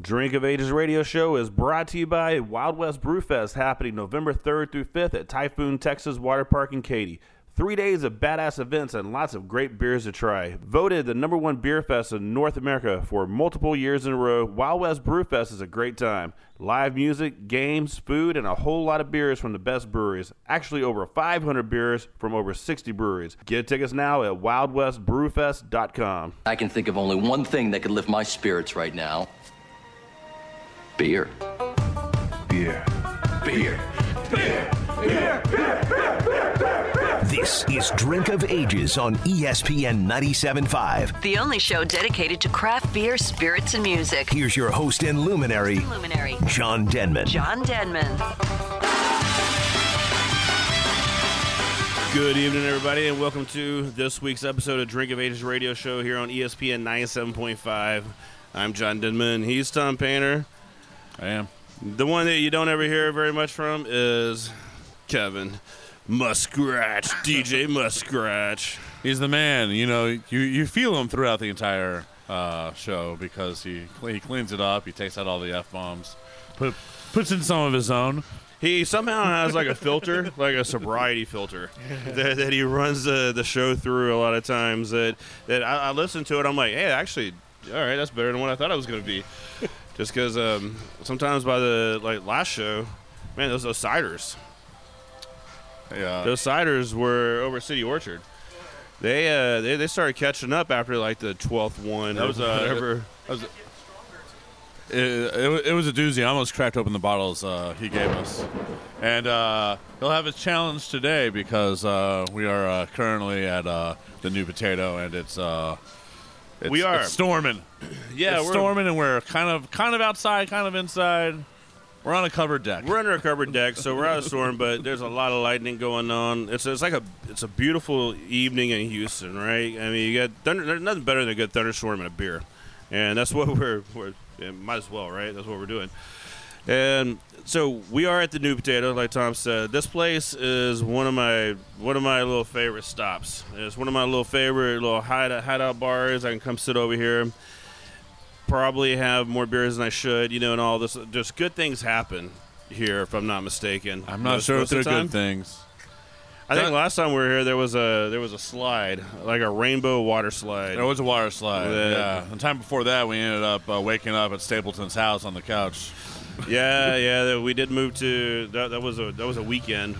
Drink of Ages radio show is brought to you by Wild West Brewfest happening November 3rd through 5th at Typhoon Texas Water Park in Katy. Three days of badass events and lots of great beers to try. Voted the number one beer fest in North America for multiple years in a row, Wild West Brewfest is a great time. Live music, games, food, and a whole lot of beers from the best breweries. Actually, over 500 beers from over 60 breweries. Get tickets now at wildwestbrewfest.com. I can think of only one thing that could lift my spirits right now beer. Beer. Beer. Beer. Beer. Beer. Beer Beer Beer. This is Drink of Ages on E ESPN 97.5. The only show dedicated to craft beer, spirits, and music. Here's your host and luminary, Luminary, John Denman. John Denman. Good evening, everybody, and welcome to this week's episode of Drink of Ages radio show here on E ESPN 97.5. I'm John Denman. He's Tom Painter. I am. The one that you don't ever hear very much from is Kevin Muskrat, DJ Muskrat. He's the man. You know, you, you feel him throughout the entire uh, show because he he cleans it up. He takes out all the f bombs, put puts in some of his own. He somehow has like a filter, like a sobriety filter, that, that he runs the, the show through a lot of times. That that I, I listen to it, I'm like, hey, actually, all right, that's better than what I thought it was going to be. Just because um, sometimes by the like last show, man, those those ciders, Yeah. those ciders were over City Orchard. They uh they, they started catching up after like the twelfth one. That was, or uh, whatever. it, it, it was a doozy. I almost cracked open the bottles uh, he gave us. And uh, he'll have his challenge today because uh, we are uh, currently at uh, the new potato and it's. Uh, it's We are. it's storming. yeah, it's we're storming, and we're kind of kind of outside, kind of inside. We're on a covered deck. We're under a covered deck, so we're out of storm, but there's a lot of lightning going on. It's it's like a it's a beautiful evening in Houston, right? I mean, you got thunder. There's nothing better than a good thunderstorm and a beer, and that's what we're we're might as well, right? That's what we're doing. And so we are at the New Potato, like Tom said. This place is one of my one of my little favorite stops. It's one of my little favorite little hideout, hideout bars. I can come sit over here probably have more beers than I should, you know, and all this. Just good things happen here, if I'm not mistaken. I'm not Most- sure if most of they're the good things. I think last time we were here, there was a there was a slide, like a rainbow water slide. There was a water slide. Yeah. Yeah. The time before that, we ended up uh, waking up at Stapleton's house on the couch. yeah, yeah. We did move to that, that was a that was a weekend,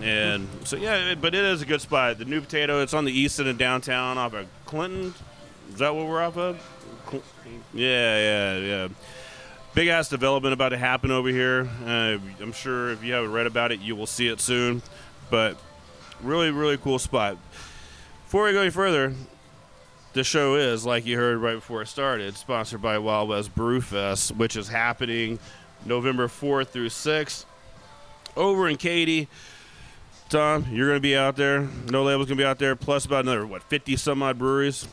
and so yeah. But it is a good spot. The New Potato. It's on the east end of downtown, off of Clinton. Is that what we're off of? Yeah, yeah, yeah. Big ass development about to happen over here. Uh, I'm sure if you haven't read about it, you will see it soon. But really, really cool spot. Before we go any further, the show is, like you heard right before it started, sponsored by Wild West Brew Fest, which is happening November 4th through 6th over in Katy. Tom, you're going to be out there. No Label's going to be out there, plus about another, what, 50 some odd breweries?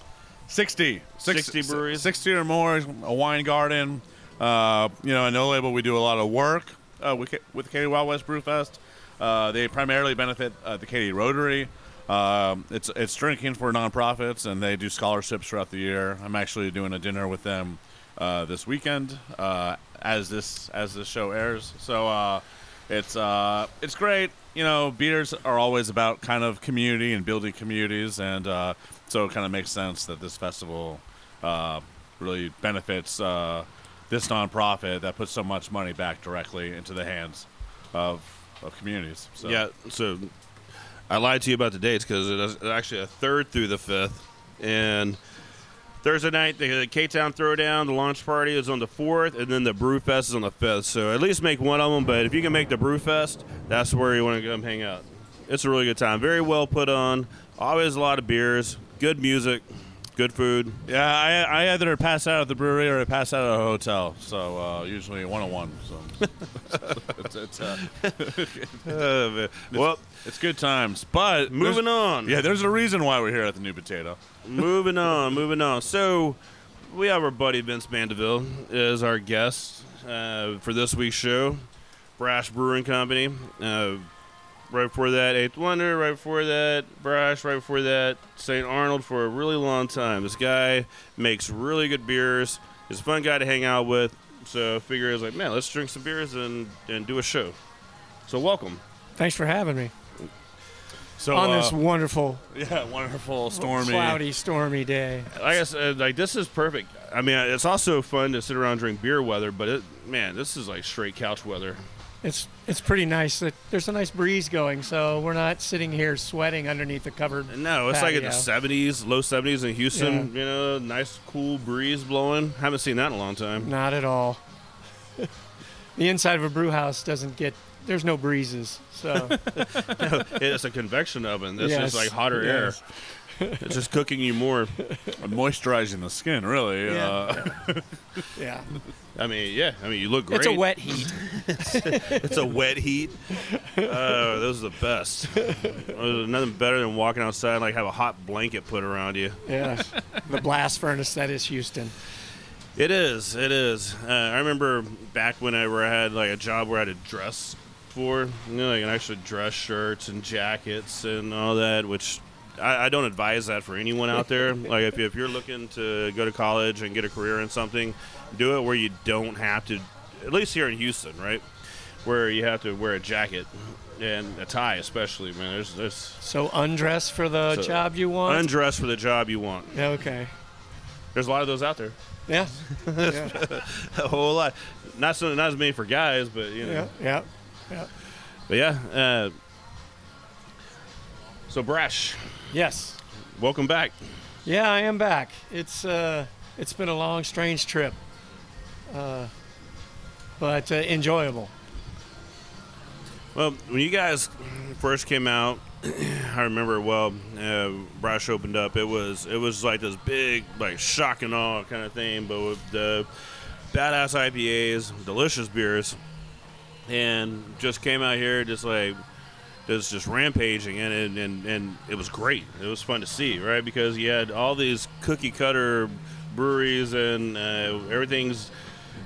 60. 60 breweries? 60 or more, a wine garden. Uh, you know, at No Label, we do a lot of work uh, with, with Katy Wild West Brew Fest. Uh, they primarily benefit uh, the Katy Rotary. Um, it's it's drinking for nonprofits, and they do scholarships throughout the year. I'm actually doing a dinner with them uh, this weekend uh, as this as this show airs. So uh, it's uh, it's great. You know, beers are always about kind of community and building communities, and uh, so it kind of makes sense that this festival uh, really benefits uh, this nonprofit that puts so much money back directly into the hands of of communities. So. Yeah, so I lied to you about the dates because it is actually a third through the fifth, and Thursday night the, K Town Throwdown, the launch party is on the fourth, and then the Brew Fest is on the fifth. So at least make one of them. But if you can make the Brew Fest, that's where you want to come hang out. It's a really good time. Very well put on. Always a lot of beers, good music, good food. Yeah, I, I either pass out at the brewery or I pass out at a hotel. So uh, usually one on one. So it's, it's, uh, Uh, man. well, it's good times. But moving on. Yeah, there's a reason why we're here at the New Potato. moving on, moving on. So we have our buddy Vince Mandeville as our guest uh, for this week's show. Brash Brewing Company. Right before that, Eighth Wonder. Right before that, Brash. Right before that, St. Arnold for a really long time. This guy makes really good beers. He's a fun guy to hang out with. So I figure I was like, man, let's drink some beers and and do a show. So welcome. Thanks for having me So on uh, this wonderful, yeah, wonderful, stormy. cloudy, stormy day. Like I said, like this is perfect. I mean, it's also fun to sit around and drink beer weather, but it, man, this is like straight couch weather. It's it's pretty nice. There's a nice breeze going, so we're not sitting here sweating underneath the covered. No, it's like in the 70s, low 70s in Houston. You know, nice cool breeze blowing. Haven't seen that in a long time. Not at all. the inside of a brew house doesn't get. There's no breezes, so it's a convection oven. This Yes, just like hotter yes. air. It's just cooking you more. moisturizing the skin, really. Yeah. Uh, yeah. I mean, yeah. I mean, you look great. It's a wet heat. It's a wet heat. Oh, those are the best. There's nothing better than walking outside and like have a hot blanket put around you. Yeah. the blast furnace that is Houston. It is. It is. Uh, I remember back whenever I had like a job where I had to dress for, you know, like an extra dress shirts and jackets and all that, which I, I don't advise that for anyone out there. like if, if you're looking to go to college and get a career in something, do it where you don't have to. At least here in Houston, right, where you have to wear a jacket and a tie, especially. Man, there's there's So undress for the So, job you want. undress for the job you want. Okay. There's a lot of those out there. Yeah. yeah. A whole lot. Not so not as many for guys, but you know. Yeah. Yeah. Yeah. But yeah. Uh, so Brash, Yes. welcome back. Yeah, I am back. It's uh, it's been a long, strange trip, uh, but uh, enjoyable. Well, when you guys first came out, I remember well. Uh, Brash opened up. It was it was like this big like shock and awe kind of thing, but with the badass IPAs, delicious beers, and just came out here just like just just rampaging and and, and and it was great. It was fun to see, right? Because you had all these cookie cutter breweries and uh, everything's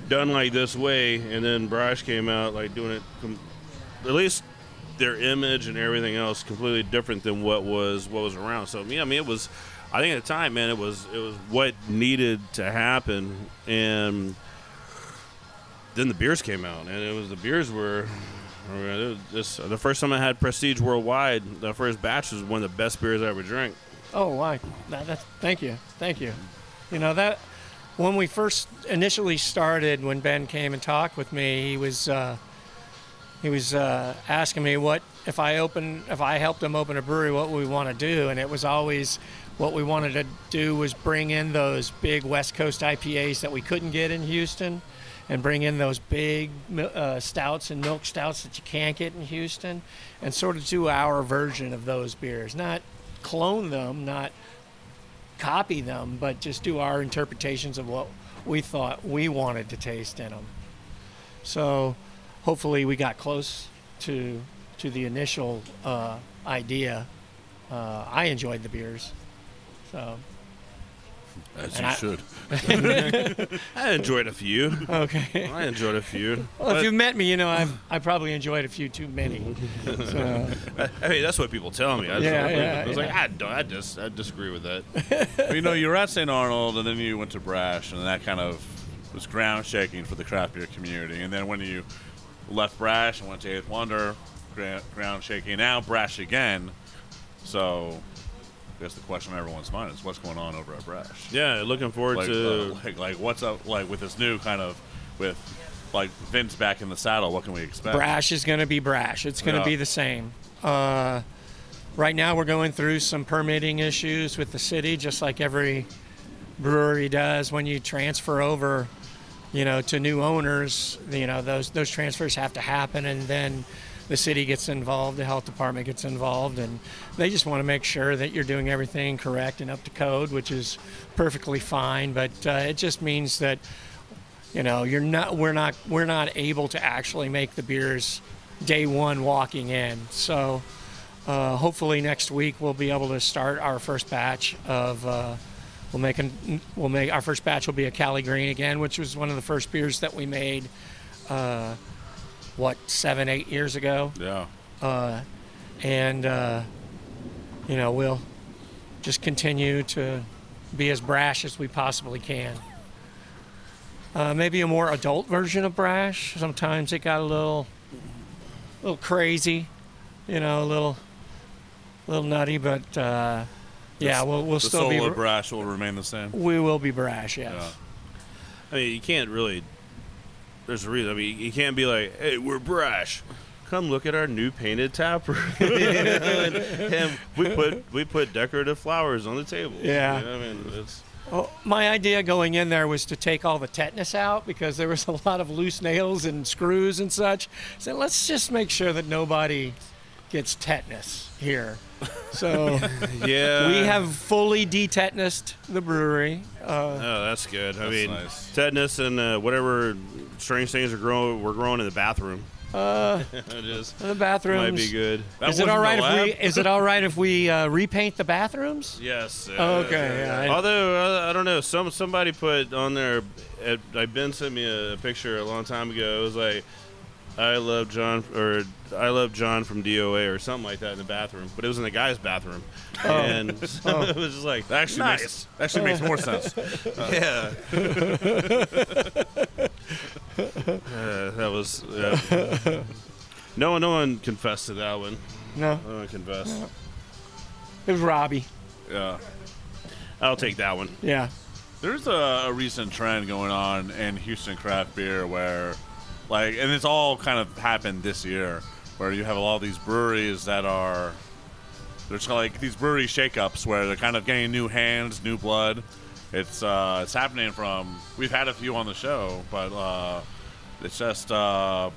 done like this way, and then Brash came out like doing it. Com- at least their image and everything else completely different than what was what was around. So yeah, I mean it was. I think at the time, man, it was it was what needed to happen, and then the beers came out, and it was the beers were. It was the first time I had Prestige Worldwide, the first batch was one of the best beers I ever drank. Oh, why? That, that's, thank you, thank you. You know that when we first initially started, when Ben came and talked with me, he was uh, he was uh, asking me what if I open if I helped him open a brewery, what we want to do, and it was always what we wanted to do was bring in those big West Coast IPAs that we couldn't get in Houston, and bring in those big uh, stouts and milk stouts that you can't get in Houston, and sort of do our version of those beers, not clone them, not copy them, but just do our interpretations of what we thought we wanted to taste in them. So hopefully we got close to to the initial uh, idea. Uh, I enjoyed the beers, so as And you I- should. I enjoyed a few. okay. I enjoyed a few. Well, if you've met me, you know I've I probably enjoyed a few too many. So, I mean, that's what people tell me. I, Yeah, I, yeah, I was like. I ah, don't. I just, I disagree with that. Well, you know, you were at St. Arnold, and then you went to Brash, and that kind of was ground shaking for the craft beer community. And then when you left Brash and went to Eighth Wonder, ground shaking. Now Brash again. So, I guess the question on everyone's mind is, what's going on over at Brash? Yeah, looking forward Like, to. uh, like, like, what's up? Like with this new kind of with like Vince back in the saddle. What can we expect? brash is going to be brash. It's going to Yeah. be the same. Uh, right now, we're going through some permitting issues with the city, just like every brewery does. When you transfer over, you know, to new owners, you know, those those transfers have to happen, and then the city gets involved, the health department gets involved, and they just want to make sure that you're doing everything correct and up to code, which is perfectly fine. But uh, it just means that you know you're not we're not we're not able to actually make the beers day one walking in so uh, hopefully next week we'll be able to start our first batch of uh, we'll make an, we'll make our first batch will be a Cali Green again which was one of the first beers that we made uh, what seven eight years ago Yeah. and uh, you know we'll just continue to be as brash as we possibly can uh, maybe a more adult version of brash. Sometimes it got a little, little crazy, you know, a little, little nutty. But uh, yeah, we'll we'll The still be solo brash will remain the same. we will be brash. Yes. Yeah. I mean, you can't really. There's a reason. I mean, you can't be like, "Hey, we're brash. Come look at our new painted tap room." and, and we put we put decorative flowers on the table. Yeah. You know, I mean, it's Well, my idea going in there was to take all the tetanus out because there was a lot of loose nails and screws and such. So let's just make sure that nobody gets tetanus here. So yeah. we have fully detetanused the brewery. Uh, Oh, that's good. I That's mean, nice. tetanus and uh, whatever strange things are growing. We're growing in the bathroom. uh, it is the bathrooms. might be good. That Is it wasn't all if we? Is it all right if we uh, repaint the bathrooms? Yes. Oh, okay, yeah, I- Although uh, I don't know, some somebody put on there. Uh, like Ben sent me a picture a long time ago. It was like, "I love John" or "I love John from DOA" or something like that in the bathroom. But it was in the guy's bathroom, and so it was just like That actually nice. makes actually makes more sense. yeah. Uh, that was. Yeah. no one, no one confessed to that one. No, No one confessed. it was Robbie. Yeah. I'll take that one. Yeah. There's a, a recent trend going on in Houston craft beer where, like, and it's all kind of happened this year, where you have a lot of these breweries that are, there's like these brewery shakeups where they're kind of getting new hands, new blood. It's uh, it's happening from we've had a few on the show, but uh, it's just uh,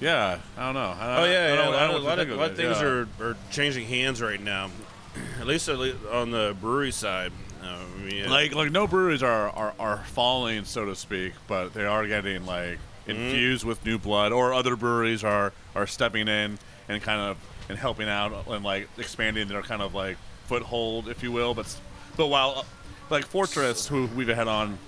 yeah, I don't know. I, Oh yeah, I yeah. don't A know- I lot, of, what lot of, things yeah. are, are changing hands right now. At least, on the brewery side. I mean, like like no breweries are, are are falling so to speak but they are getting like infused with new blood or other breweries are are stepping in and kind of and helping out and like expanding their kind of like foothold if you will. But but while like fortress who we've had on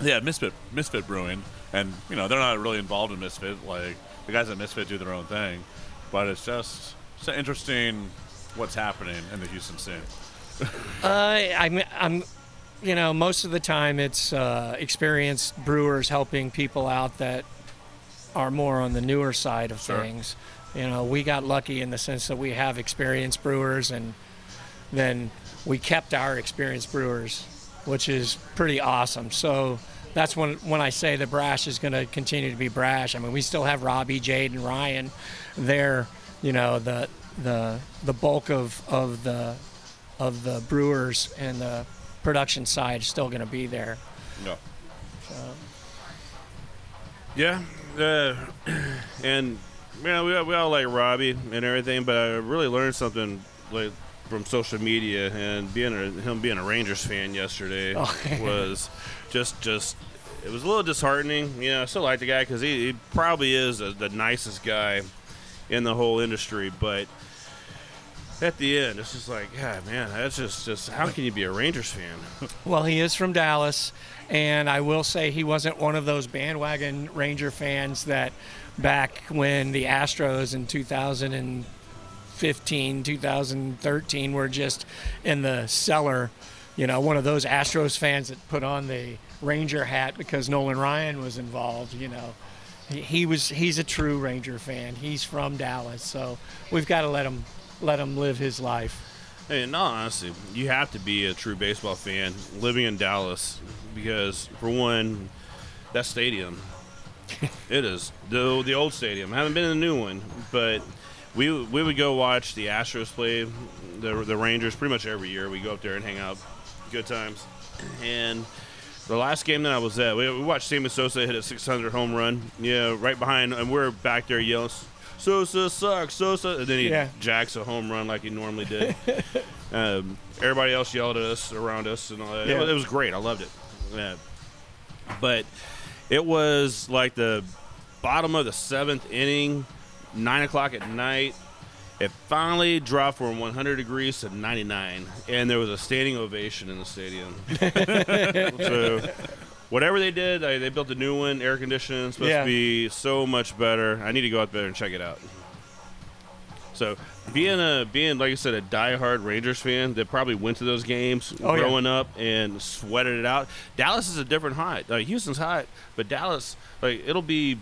yeah misfit misfit brewing. And you know they're not really involved in misfit. Like the guys at misfit do their own thing. But it's just it's interesting what's happening in the houston scene. Uh, I'm, I'm, you know, most of the time it's uh, experienced brewers helping people out that are more on the newer side of Sure. things. You know, we got lucky in the sense that we have experienced brewers, and then we kept our experienced brewers, which is pretty awesome. So that's when when I say the brash is going to continue to be brash. I mean, we still have Robbie, Jade, and Ryan. They're, you know, the the the bulk of of the of the brewers and the production side is still going to be there. no yeah, uh, and yeah, we, we all like Robbie and everything, but I really learned something like from social media and being a, him being a Rangers fan yesterday Oh. was just just it was a little disheartening. You know, I still like the guy because he, he probably is a, the nicest guy in the whole industry, but at the end, it's just like, yeah, man, that's just just how can you be a Rangers fan? Well, he is from Dallas, and I will say he wasn't one of those bandwagon Ranger fans that back when the Astros in 2015, 2013 were just in the cellar. You know, one of those Astros fans that put on the Ranger hat because Nolan Ryan was involved. You know, he, he was he's a true Ranger fan. He's from Dallas, so we've got to let him let him live his life. Hey, in all honesty, you have to be a true baseball fan living in Dallas because, for one, that stadium, it is the the old stadium. I haven't been in the new one, but we we would go watch the Astros play the the Rangers pretty much every year. We go up there and hang out, good times. And the last game that I was at, we, we watched Sammy Sosa hit a 600 home run. Yeah, right behind, and we're back there yelling. Sosa sucks, Sosa, and then he Yeah. jacks a home run like he normally did. Um, everybody else yelled at us around us and all that. It, Yeah. was, it was great. I loved it. Yeah. But it was like the bottom of the seventh inning, nine o'clock at night. It finally dropped from 100 degrees to 99, and there was a standing ovation in the stadium. so, whatever they did, they, they built a new one, air conditioning, supposed Yeah. to be so much better. I need to go out there and check it out. So being a being like I said a diehard Rangers fan that probably went to those games Oh, yeah. growing up and sweated it out. Dallas is a different hot. Like Houston's hot, but Dallas like it'll be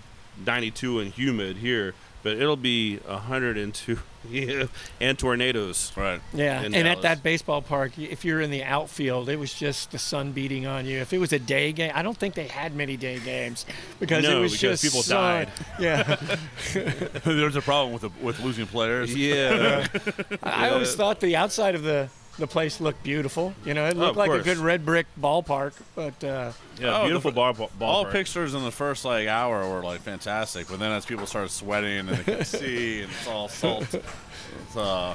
92 and humid here, but it'll be 102 yeah, and tornadoes. Right. Yeah, in and at that baseball park, if you're in the outfield, it was just the sun beating on you. If it was a day game, I don't think they had many day games because it was because just people sun. died. Yeah, There's a problem with the, with losing players. Yeah. I I always thought the outside of the the place looked beautiful. You know, it Oh, looked of like a good red brick ballpark, but uh, yeah, Oh, beautiful the- ball, ball, All pictures in the first like hour were like fantastic, but then as people started sweating and they could see and it's all salt. It's, uh,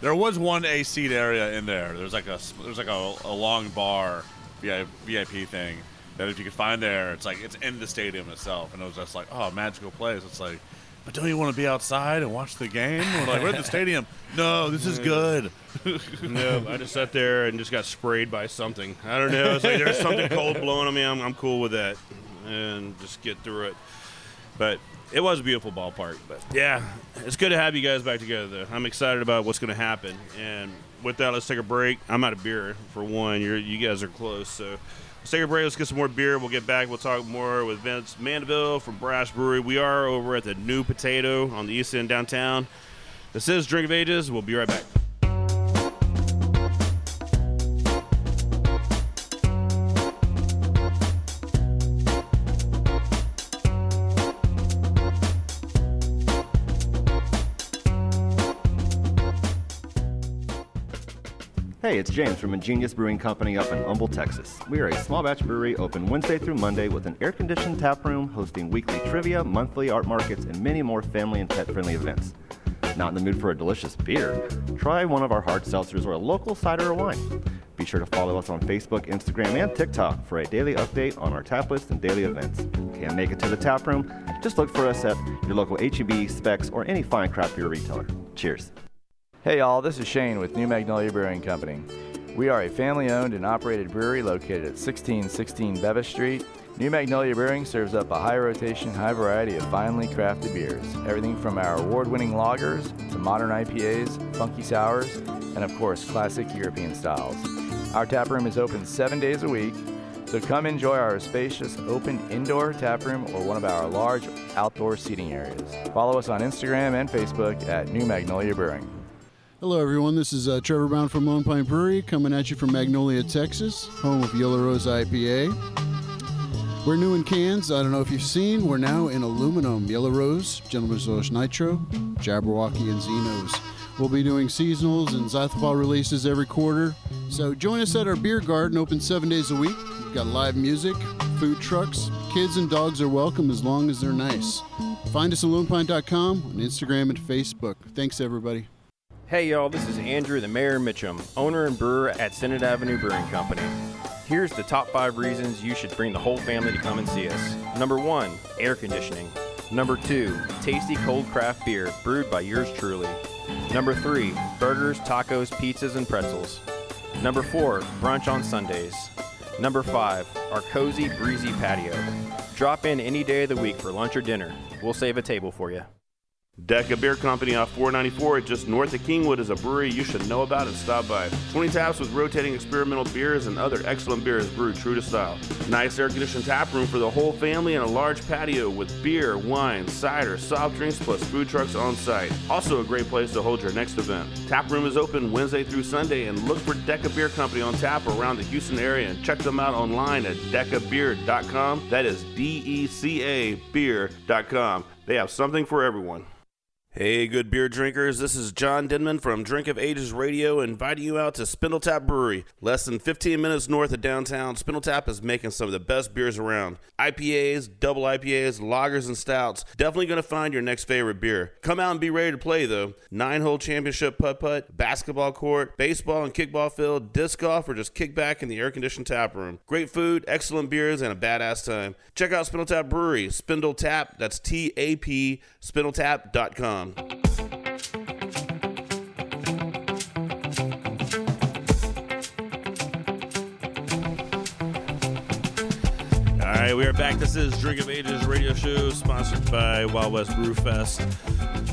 there was one AC area in there. There's like a there's like a, a long bar VIP, VIP thing that if you could find there, it's like it's in the stadium itself, and it was just like oh magical place. It's like. But don't you want to be outside and watch the game? We're like, we're at the stadium. No, this is good. No, I just sat there and just got sprayed by something. I don't know. It's like there's something cold blowing on me. I'm, I'm cool with that, and just get through it. But it was a beautiful ballpark. But yeah, it's good to have you guys back together. Though. I'm excited about what's going to happen. And with that, let's take a break. I'm out of beer for one. You're, you guys are close, so. Let's take a break. Let's get some more beer. We'll get back. We'll talk more with Vince Mandeville from Brash Brewery. We are over at the New Potato on the East End downtown. This is Drink of Ages. We'll be right back. Hey, it's James from Ingenious Brewing Company up in Humble, Texas. We are a small batch brewery open Wednesday through Monday with an air conditioned tap room hosting weekly trivia, monthly art markets, and many more family and pet friendly events. Not in the mood for a delicious beer? Try one of our hard seltzers or a local cider or wine. Be sure to follow us on Facebook, Instagram, and TikTok for a daily update on our tap list and daily events. Can't make it to the tap room? Just look for us at your local HEB, Specs, or any fine craft beer retailer. Cheers. Hey y'all, this is Shane with New Magnolia Brewing Company. We are a family owned and operated brewery located at 1616 Bevis Street. New Magnolia Brewing serves up a high rotation, high variety of finely crafted beers. Everything from our award winning lagers to modern IPAs, funky sours, and of course, classic European styles. Our tap room is open seven days a week, so come enjoy our spacious open indoor tap room or one of our large outdoor seating areas. Follow us on Instagram and Facebook at New Magnolia Brewing. Hello, everyone. This is uh, Trevor Brown from Lone Pine Brewery coming at you from Magnolia, Texas, home of Yellow Rose IPA. We're new in cans. I don't know if you've seen. We're now in aluminum. Yellow Rose, Gentleman's English Nitro, Jabberwocky, and Xenos. We'll be doing seasonals and Zythopol releases every quarter. So join us at our beer garden, open seven days a week. We've got live music, food trucks. Kids and dogs are welcome as long as they're nice. Find us at lonepine.com on Instagram and Facebook. Thanks, everybody. Hey y'all, this is Andrew the Mayor Mitchum, owner and brewer at Senate Avenue Brewing Company. Here's the top five reasons you should bring the whole family to come and see us. Number one, air conditioning. Number two, tasty cold craft beer brewed by yours truly. Number three, burgers, tacos, pizzas, and pretzels. Number four, brunch on Sundays. Number five, our cozy, breezy patio. Drop in any day of the week for lunch or dinner. We'll save a table for you. Deca Beer Company off 494, just north of Kingwood, is a brewery you should know about and stop by. 20 taps with rotating experimental beers and other excellent beers brewed true to style. Nice air conditioned tap room for the whole family and a large patio with beer, wine, cider, soft drinks, plus food trucks on site. Also, a great place to hold your next event. Tap room is open Wednesday through Sunday, and look for Deca Beer Company on tap around the Houston area and check them out online at decabeer.com. That is D E C A beer.com. They have something for everyone. Hey, good beer drinkers. This is John Denman from Drink of Ages Radio inviting you out to Spindletap Brewery. Less than 15 minutes north of downtown, Spindletap is making some of the best beers around. IPAs, double IPAs, lagers, and stouts. Definitely going to find your next favorite beer. Come out and be ready to play, though. Nine hole championship putt putt, basketball court, baseball and kickball field, disc golf, or just kick back in the air conditioned tap room. Great food, excellent beers, and a badass time. Check out Spindletap Brewery. Spindle Tap, that's T A P, spindletap.com. All right, we are back. This is Drink of Ages radio show sponsored by Wild West Brew Fest.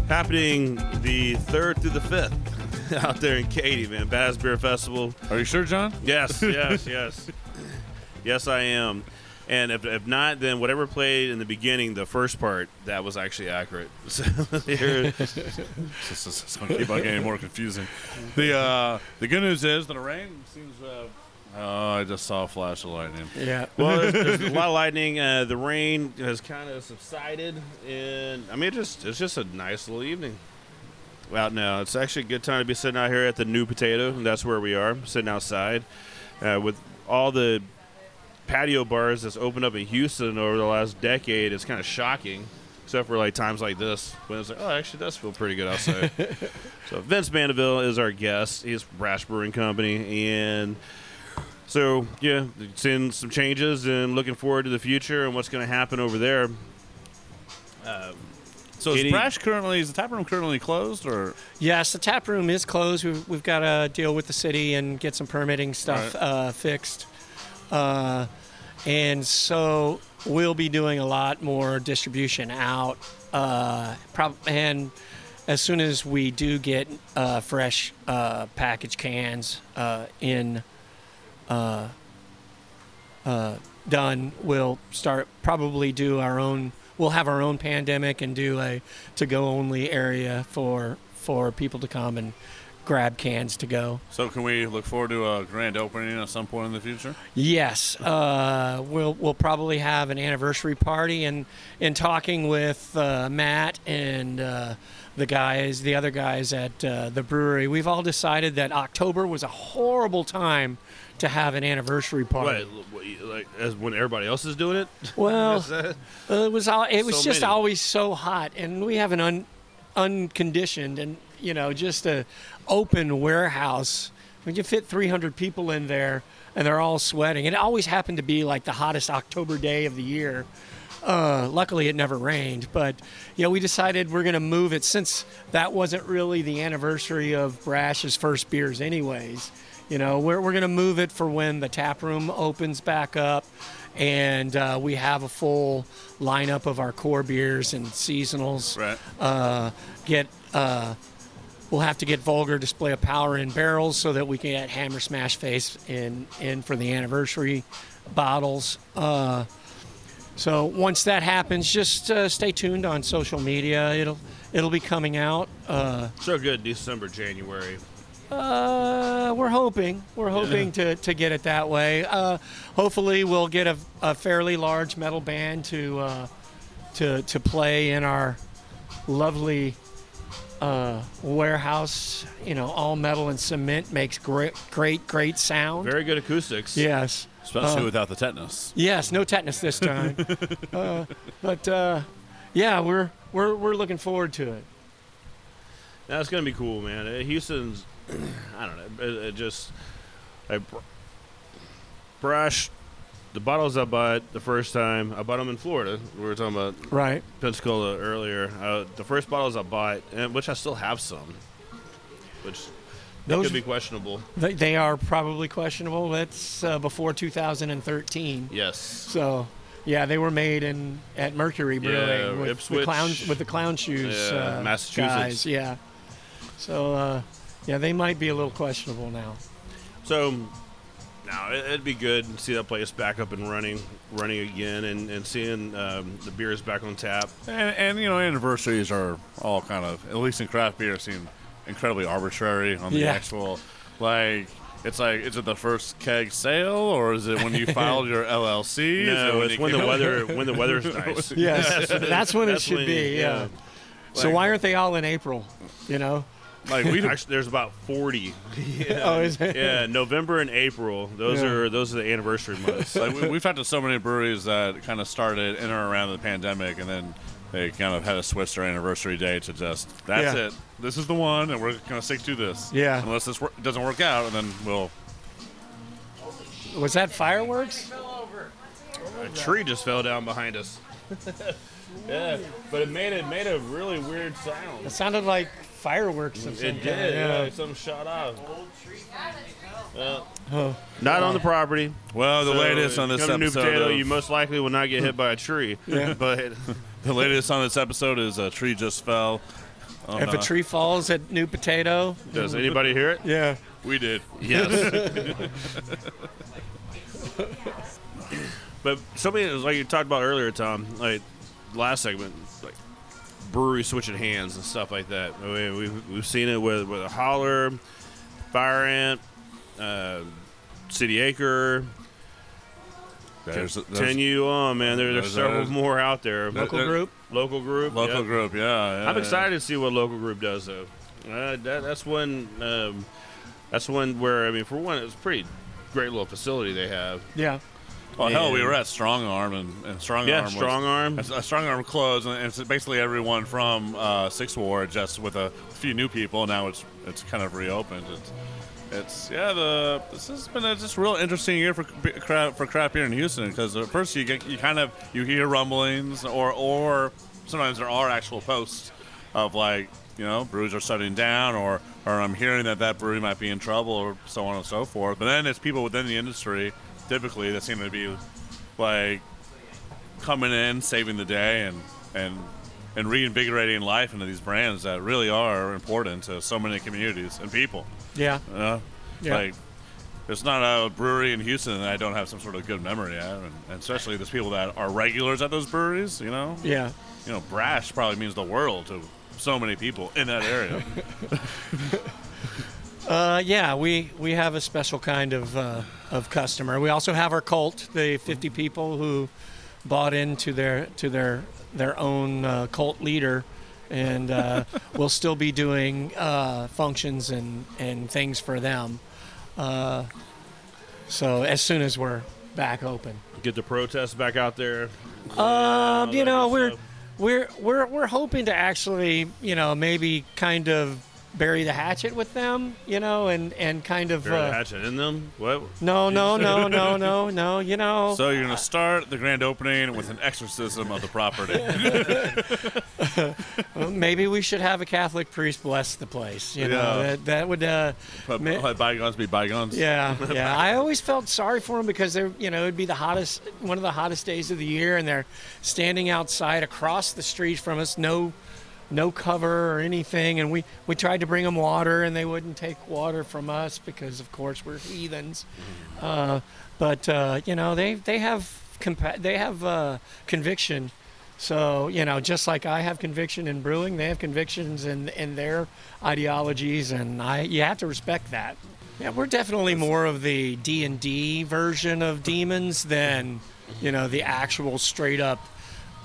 Happening the 3rd through the 5th out there in Katy, man. Bass Beer Festival. Are you sure, John? Yes, yes, yes. Yes, I am. And if, if not, then whatever played in the beginning, the first part, that was actually accurate. So This is- it's going to keep on getting more confusing. The uh, the good news is that the rain seems. Uh, oh, I just saw a flash of lightning. Yeah. well, there's, there's a lot of lightning. Uh, the rain has kind of subsided, and I mean, it just it's just a nice little evening out now. It's actually a good time to be sitting out here at the New Potato, and that's where we are, sitting outside uh, with all the patio bars that's opened up in Houston over the last decade. is kind of shocking, except for like times like this when it's like, oh, it actually does feel pretty good outside. so Vince Mandeville is our guest. He's Brash Brewing Company, and so yeah, seeing some changes and looking forward to the future and what's going to happen over there. Um, So is Brash currently is the tap room currently closed or Yes, the tap room is closed. We've, we've got to deal with the city and get some permitting stuff Right. uh, fixed. Uh, and so we'll be doing a lot more distribution out. Uh, prob- and as soon as we do get uh, fresh uh, package cans uh, in uh, uh, done, we'll start probably do our own. We'll have our own pandemic and do a to-go only area for for people to come and grab cans to go. so can we look forward to a grand opening at some point in the future? Yes, uh, we'll we'll probably have an anniversary party, and in talking with uh, Matt and uh, the guys, the other guys at uh, the brewery, we've all decided that October was a horrible time to have an anniversary party. what, what, like as when everybody else is doing it? Well, Is that- Uh, it was all, it was So just many. always so hot, and we have an un, unconditioned and you know just a open warehouse. When you fit 300 people in there, and they're all sweating, it always happened to be like the hottest October day of the year. Uh, luckily, it never rained, but you know we decided we're going to move it since that wasn't really the anniversary of Brash's first beers, anyways. You know, we're, we're going to move it for when the tap room opens back up and uh, we have a full lineup of our core beers and seasonals. Right. Uh, get uh, we'll have to get vulgar display of power in barrels so that we can get hammer smash face in in for the anniversary bottles. Uh, so once that happens, just uh, stay tuned on social media. It'll it'll be coming out. Uh, so good, December, January. uh, we're hoping. We're hoping to, to get it that way. Uh, hopefully, we'll get a, a fairly large metal band to uh, to to play in our lovely uh, warehouse. You know, all metal and cement makes great, great, great sound. Very good acoustics. Yes. Especially Uh, without the tetanus. Yes, no tetanus this time. uh, but uh, yeah, we're we're we're looking forward to it. That's gonna be cool, man. Uh, Houston's, I don't know, it, it just, I, br- Brash, the bottles I bought the first time, I bought them in Florida. We were talking about Right. Pensacola earlier. Uh, the first bottles I bought, and which I still have some, which Those- could be questionable. They, they are probably questionable. That's uh, before 2013. Yes. So, yeah, they were made in at Mercury Brewing Yeah, with the clown with the clown shoes. Yeah, uh, Massachusetts. Guys. Yeah. So, uh, yeah, they might be a little questionable now. So, no, it, it'd be good to see that place back up and running, running again, and and seeing um, the beers back on tap. And, and you know, anniversaries are all kind of, at least in craft beer, seem incredibly arbitrary on the Yeah. actual. Like, it's like, is it the first keg sale, or is it when you filed your LLC? No, it it's when the weather when the weather's nice. Yes, that's when it That's should when- be. Yeah. so Like- why aren't they all in April? You know. Like we actually, there's about forty. yeah. Oh, is it? Yeah, November and April. Those Yeah. are those are the anniversary months. like we, we've talked to so many breweries that kind of started in or around the pandemic, and then they kind of had to switch their anniversary day to just that's Yeah. it. This is the one, and we're going to stick to this. Yeah. Unless this wor- doesn't work out, and then we'll. Was that fireworks? A tree just fell down behind us. yeah, but it made it made a really weird sound. It sounded like fireworks of some It kind, did. yeah. Yeah, like something shot off. Oh. Not on the property. Well, the So, latest on if this come to New episode Potato, of- you most likely will not get hit by a tree. Yeah. But The latest on this episode is a tree just fell. on, If a uh, tree falls at New Potato, Does anybody hear it? Yeah. We did. Yes. but something like you talked about earlier, Tom, like last segment, like brewery switching hands and stuff like that. I mean, we've, we've seen it with with a holler, fire ant, uh, city acre. There's- there's- Continue on, man. There, there's there's- several there's- more out there. Local There- group? Local group. Local yep. group, yeah. yeah I'm yeah. excited to see what local group does, though. Uh, that, that's when. Um, that's one where I mean, for one, it's a pretty great little facility they have. Yeah. Well, hell, we were at Strong Arm, and, and Strong Yeah, Arm. was- Strong Arm. a- Strong Arm closed, and it's basically everyone from uh, Sixth Ward, just with a few new people. Now it's it's kind of reopened. It's, it's yeah, the this has been a just real interesting year for craft for craft beer in Houston because at first you get you kind of you hear rumblings or or sometimes there are actual posts of like you know brews are shutting down or or I'm hearing that that brewery might be in trouble or so on and so forth. But then it's people within the industry typically that seem to be like coming in, saving the day, and and and reinvigorating life into these brands that really are important to so many communities and people. Yeah. You know? Yeah. Like, there's not a brewery in Houston that I don't have some sort of good memory at, and, and especially there's people that are regulars at those breweries. You know. Yeah. You know, Brash probably means the world to so many people in that area. Uh, yeah, we, we have a special kind of uh, of customer. We also have our cult, the 50 people who bought into their to their their own uh, cult leader, and uh, we'll still be doing uh, functions and, and things for them. Uh, so as soon as we're back open. Get the protests back out there. Um, you know, we're we're we're we're hoping to actually, you know, maybe kind of bury the hatchet with them, you know, and and kind of. Bury the uh, hatchet in them. What? no, no, no, no, no, no. You know. So you're gonna start the grand opening with an exorcism of the property. Well, maybe we should have a Catholic priest bless the place. You know, that, that would. Uh, ma- let bygones be bygones. yeah, yeah. I always felt sorry for them because they're, you know, it'd be the hottest, one of the hottest days of the year, and they're standing outside across the street from us, no, no cover or anything, and we we tried to bring them water, and they wouldn't take water from us because, of course, we're heathens. Uh, but uh, you know, they they have compa- they have uh, conviction. So you know, just like I have conviction in brewing, they have convictions in in their ideologies, and I you have to respect that. Yeah, we're definitely more of the D and D version of demons than you know the actual straight up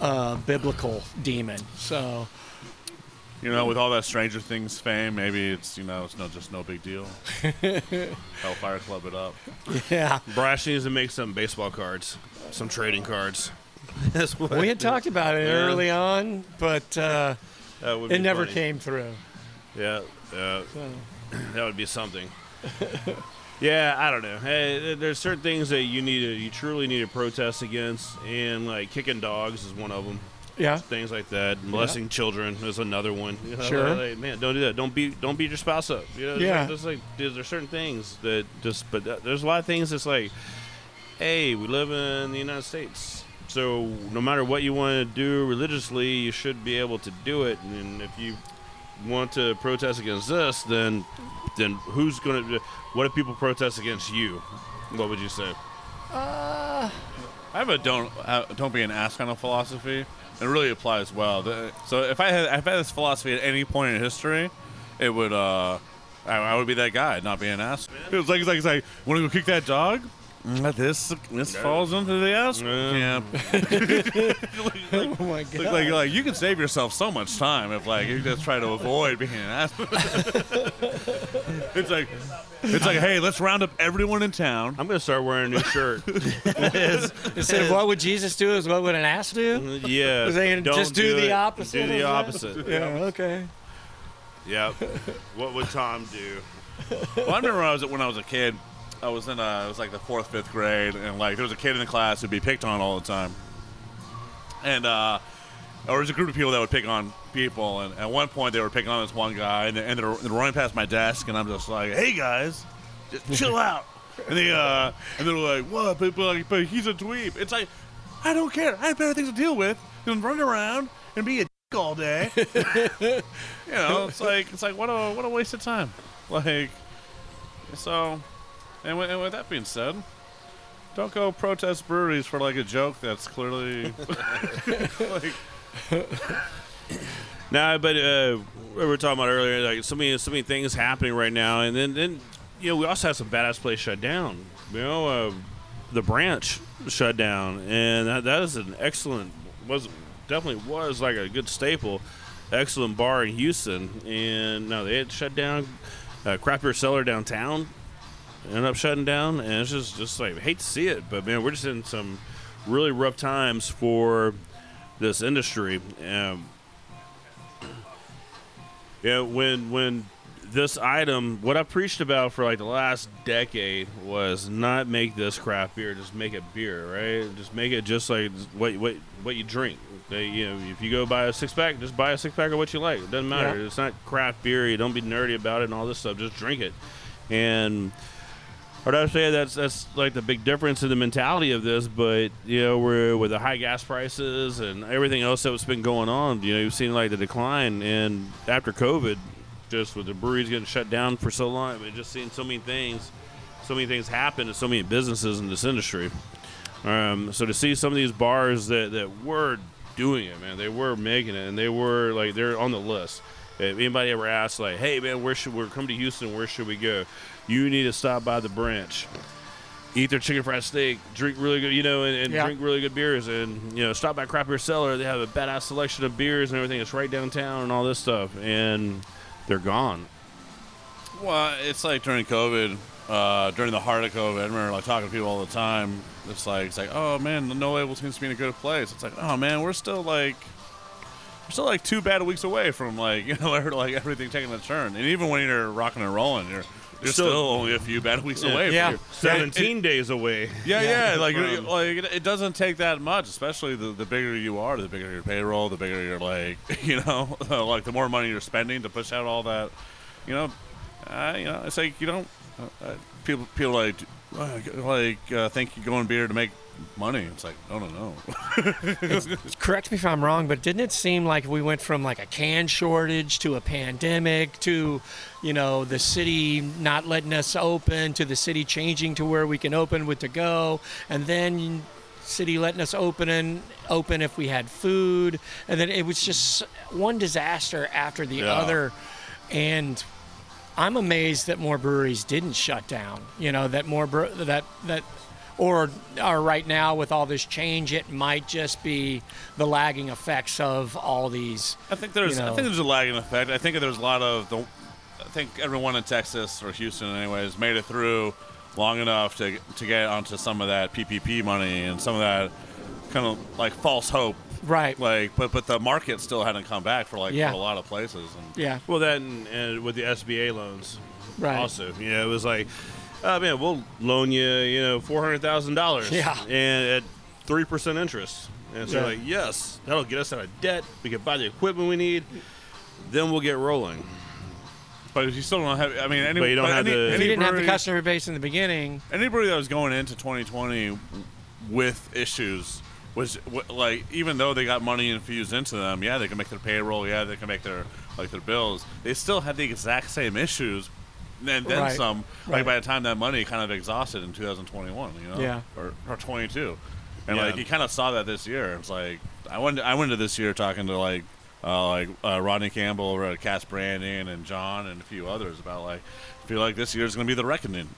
uh, biblical demon. So You know, with all that Stranger Things fame, maybe it's you know it's no just no big deal. Hellfire Club it up. yeah, Brash needs to make some baseball cards, some trading cards. That's what we had talked about it Yeah. early on, but uh, That would it be never funny. came through. Yeah, yeah. So. that would be something. yeah, I don't know. Hey, there- there's certain things that you need to, you truly need to protest against, and like kicking dogs is one of them. Yeah. things like that. Molesting children is another one. You know, Sure. like, man, don't do that. Don't beat don't beat your spouse up. You know, there's Yeah. like, there's like there's, there's certain things that just, but that, there's a lot of things that's like, hey, we live in the United States. So no matter what you want to do religiously, you should be able to do it. And if you want to protest against this, then then who's going to? What if people protest against you? What would you say? Uh, I have a don't uh, don't be an ass kind of philosophy. It really applies well. So if I had if I had this philosophy at any point in history, it would uh, I, I would be that guy, not be an ass. It was like it's like, it's like want to go kick that dog? Mm, This this falls into the ass camp. oh my god! Like, like, like you can save yourself so much time if like you just try to avoid being an ass. it's like it's like hey, let's round up everyone in town. I'm gonna start wearing a new shirt. Instead of what would Jesus do, is what would an ass do? Yeah, Was they gonna don't just do, do the it. opposite? Do of the that? opposite. Yeah. Okay. Yep. what would Tom do? well, I remember when I was when I was a kid, I was in uh, it was like the fourth, fifth grade, and like there was a kid in the class who'd be picked on all the time. and uh, or was a group of people that would pick on people, and at one point they were picking on this one guy, and, and they're, they're running past my desk, and I'm just like, "Hey guys, just chill out." And they uh, and they're like, "What?" But, but, but he's a dweeb. It's like, I don't care. I have better things to deal with than run around and be a dick all day. you know, it's like it's like what a what a waste of time. Like, so, and and with that being said, don't go protest breweries for like a joke that's clearly like No, but uh, we were talking about earlier, like so many, so many things happening right now, and then, then you know, we also had some badass place shut down. You know, uh, the branch shut down, and that, that is an excellent, was definitely was like a good staple, excellent bar in Houston, and no, they had shut down. Uh, craft beer cellar downtown ended up shutting down, and it's just, just like hate to see it, but man, we're just in some really rough times for this industry. Um, yeah, when when this item, what I preached about for like the last decade was not make this craft beer, just make it beer, right? Just make it just like what what what you drink. They, you know, if you go buy a six pack, just buy a six pack of what you like. It doesn't matter. Yeah. It's not craft beer. You don't be nerdy about it and all this stuff. Just drink it. And what I would say that's that's like the big difference in the mentality of this, but you know, we're with the high gas prices and everything else that's been going on. You know, you've seen like the decline, and after COVID, just with the breweries getting shut down for so long, we've just seen so many things, so many things happen to so many businesses in this industry. Um, so to see some of these bars that that were doing it, man, they were making it, and they were like they're on the list. If anybody ever asks, like, "Hey, man, where should we come to Houston? Where should we go?" You need to stop by the branch, eat their chicken fried steak, drink really good, you know, and, and Yeah. drink really good beers, and you know, stop by Craft Beer Cellar. They have a badass selection of beers and everything. It's right downtown and all this stuff, and they're gone. Well, it's like during COVID, uh, during the heart of COVID. I remember like talking to people all the time. It's like it's like, oh man, the no label seems to be in a good place. It's like, oh man, we're still like, we're still like two bad weeks away from like you know like everything taking a turn. And even when you're rocking and rolling, you're you're still, Still- only a few bad weeks Yeah. away. Yeah. Seventeen days away. yeah, yeah, like From- like it, it doesn't take that much, especially the, the bigger you are, the bigger your payroll, the bigger you're like, you know, like the more money you're spending to push out all that, you know, uh, you know, it's like you don't uh, uh, people people like like uh, think you're going beer to make money. It's like no, no, no. Correct me if I'm wrong, but didn't it seem like we went from like a can shortage to a pandemic to, you know, the city not letting us open to the city changing to where we can open with to go, and then city letting us open and open if we had food, and then it was just one disaster after the Yeah. other, and I'm amazed that more breweries didn't shut down. You know that more bre- that that or or right now with all this change, it might just be the lagging effects of all these. I think there's you I think there's a lagging effect. I think there's a lot of the I think everyone in Texas or Houston anyways made it through long enough to to get onto some of that PPP money and some of that kind of like false hope. Right. Like but but the market still hadn't come back for like Yeah. for a lot of places and Yeah. Well, that and, and with the SBA loans, Right. Also, you know, it was like, oh man, we'll loan you, you know, four hundred thousand dollars, Yeah. and at three percent interest. And so, Yeah. like, yes, that'll get us out of debt. We can buy the equipment we need. Then we'll get rolling. but if you still don't have I mean any, But you don't have any, the- If you didn't have the customer base in the beginning, anybody that was going into 2020 with issues was like even though they got money infused into them yeah they can make their payroll yeah they can make their like their bills they still had the exact same issues and then Right. some like by the time that money kind of exhausted in 2021 you know Yeah. or, or 22 and Yeah. like you kind of saw that this year it's like i went i went to this year talking to like uh, like uh, Rodney Campbell over at Cast Branding and John and a few others about like I feel like this year's going to be the reckoning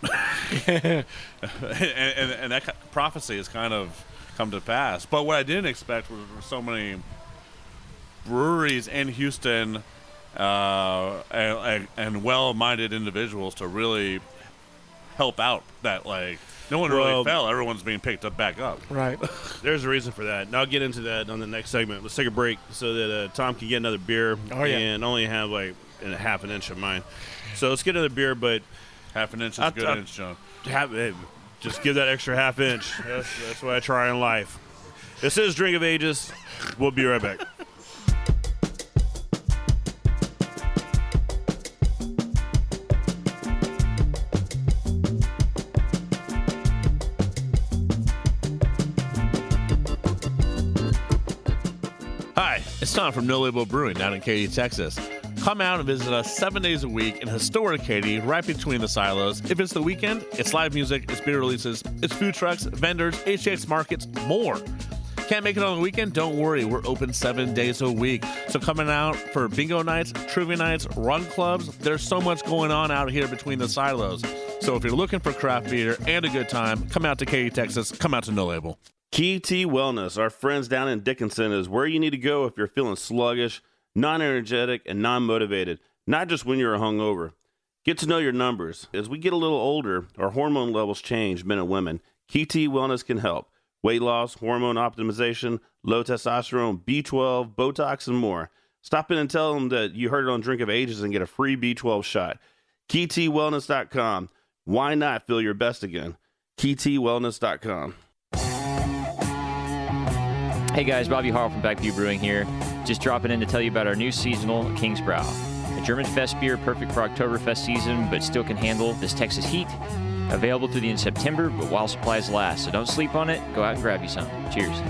and, and, and that prophecy has kind of come to pass. But what I didn't expect were, were so many breweries in Houston uh, and, and, and well-minded individuals to really help out. That like no one really Well- fell; everyone's being picked up back up. right? There's a reason for that. And I'll get into that on the next segment. Let's take a break so that uh, Tom can get another beer Oh, yeah. and only have like a half an inch of mine. So let's get another beer, but Half an inch is I- a good I- inch, John. have, hey, just give that extra half inch. That's, that's what I try in life. This is Drink of Ages. We'll be right back. Hi, it's Tom from No Label Brewing down in Katy, Texas. Come out and visit us seven days a week in historic Katy, right between the silos. If it's the weekend, it's live music, it's beer releases, it's food trucks, vendors, HX markets, more. Can't make it on the weekend? Don't worry, we're open seven days a week. So coming out for bingo nights, trivia nights, run clubs, there's so much going on out here between the silos. So if you're looking for craft beer and a good time, come out to Katy, Texas. Come out to No Label. Key T Wellness, our friends down in Dickinson, is where you need to go if you're feeling sluggish, non energetic, and non motivated, not just when you're hungover. Get to know your numbers. As we get a little older, our hormone levels change, men and women. Key T Wellness can help. Weight loss, hormone optimization, low testosterone, B12, Botox, and more. Stop in and tell them that you heard it on Drink of Ages and get a free B12 shot. KeyTWellness.com. Why not feel your best again? KeyTWellness.com. Hey guys, Bobby Harl from Backview Brewing here. Just dropping in to tell you about our new seasonal King's Brow. A German Fest beer perfect for Oktoberfest season, but still can handle this Texas heat. Available through the end of September, but while supplies last. So don't sleep on it. Go out and grab you some. Cheers.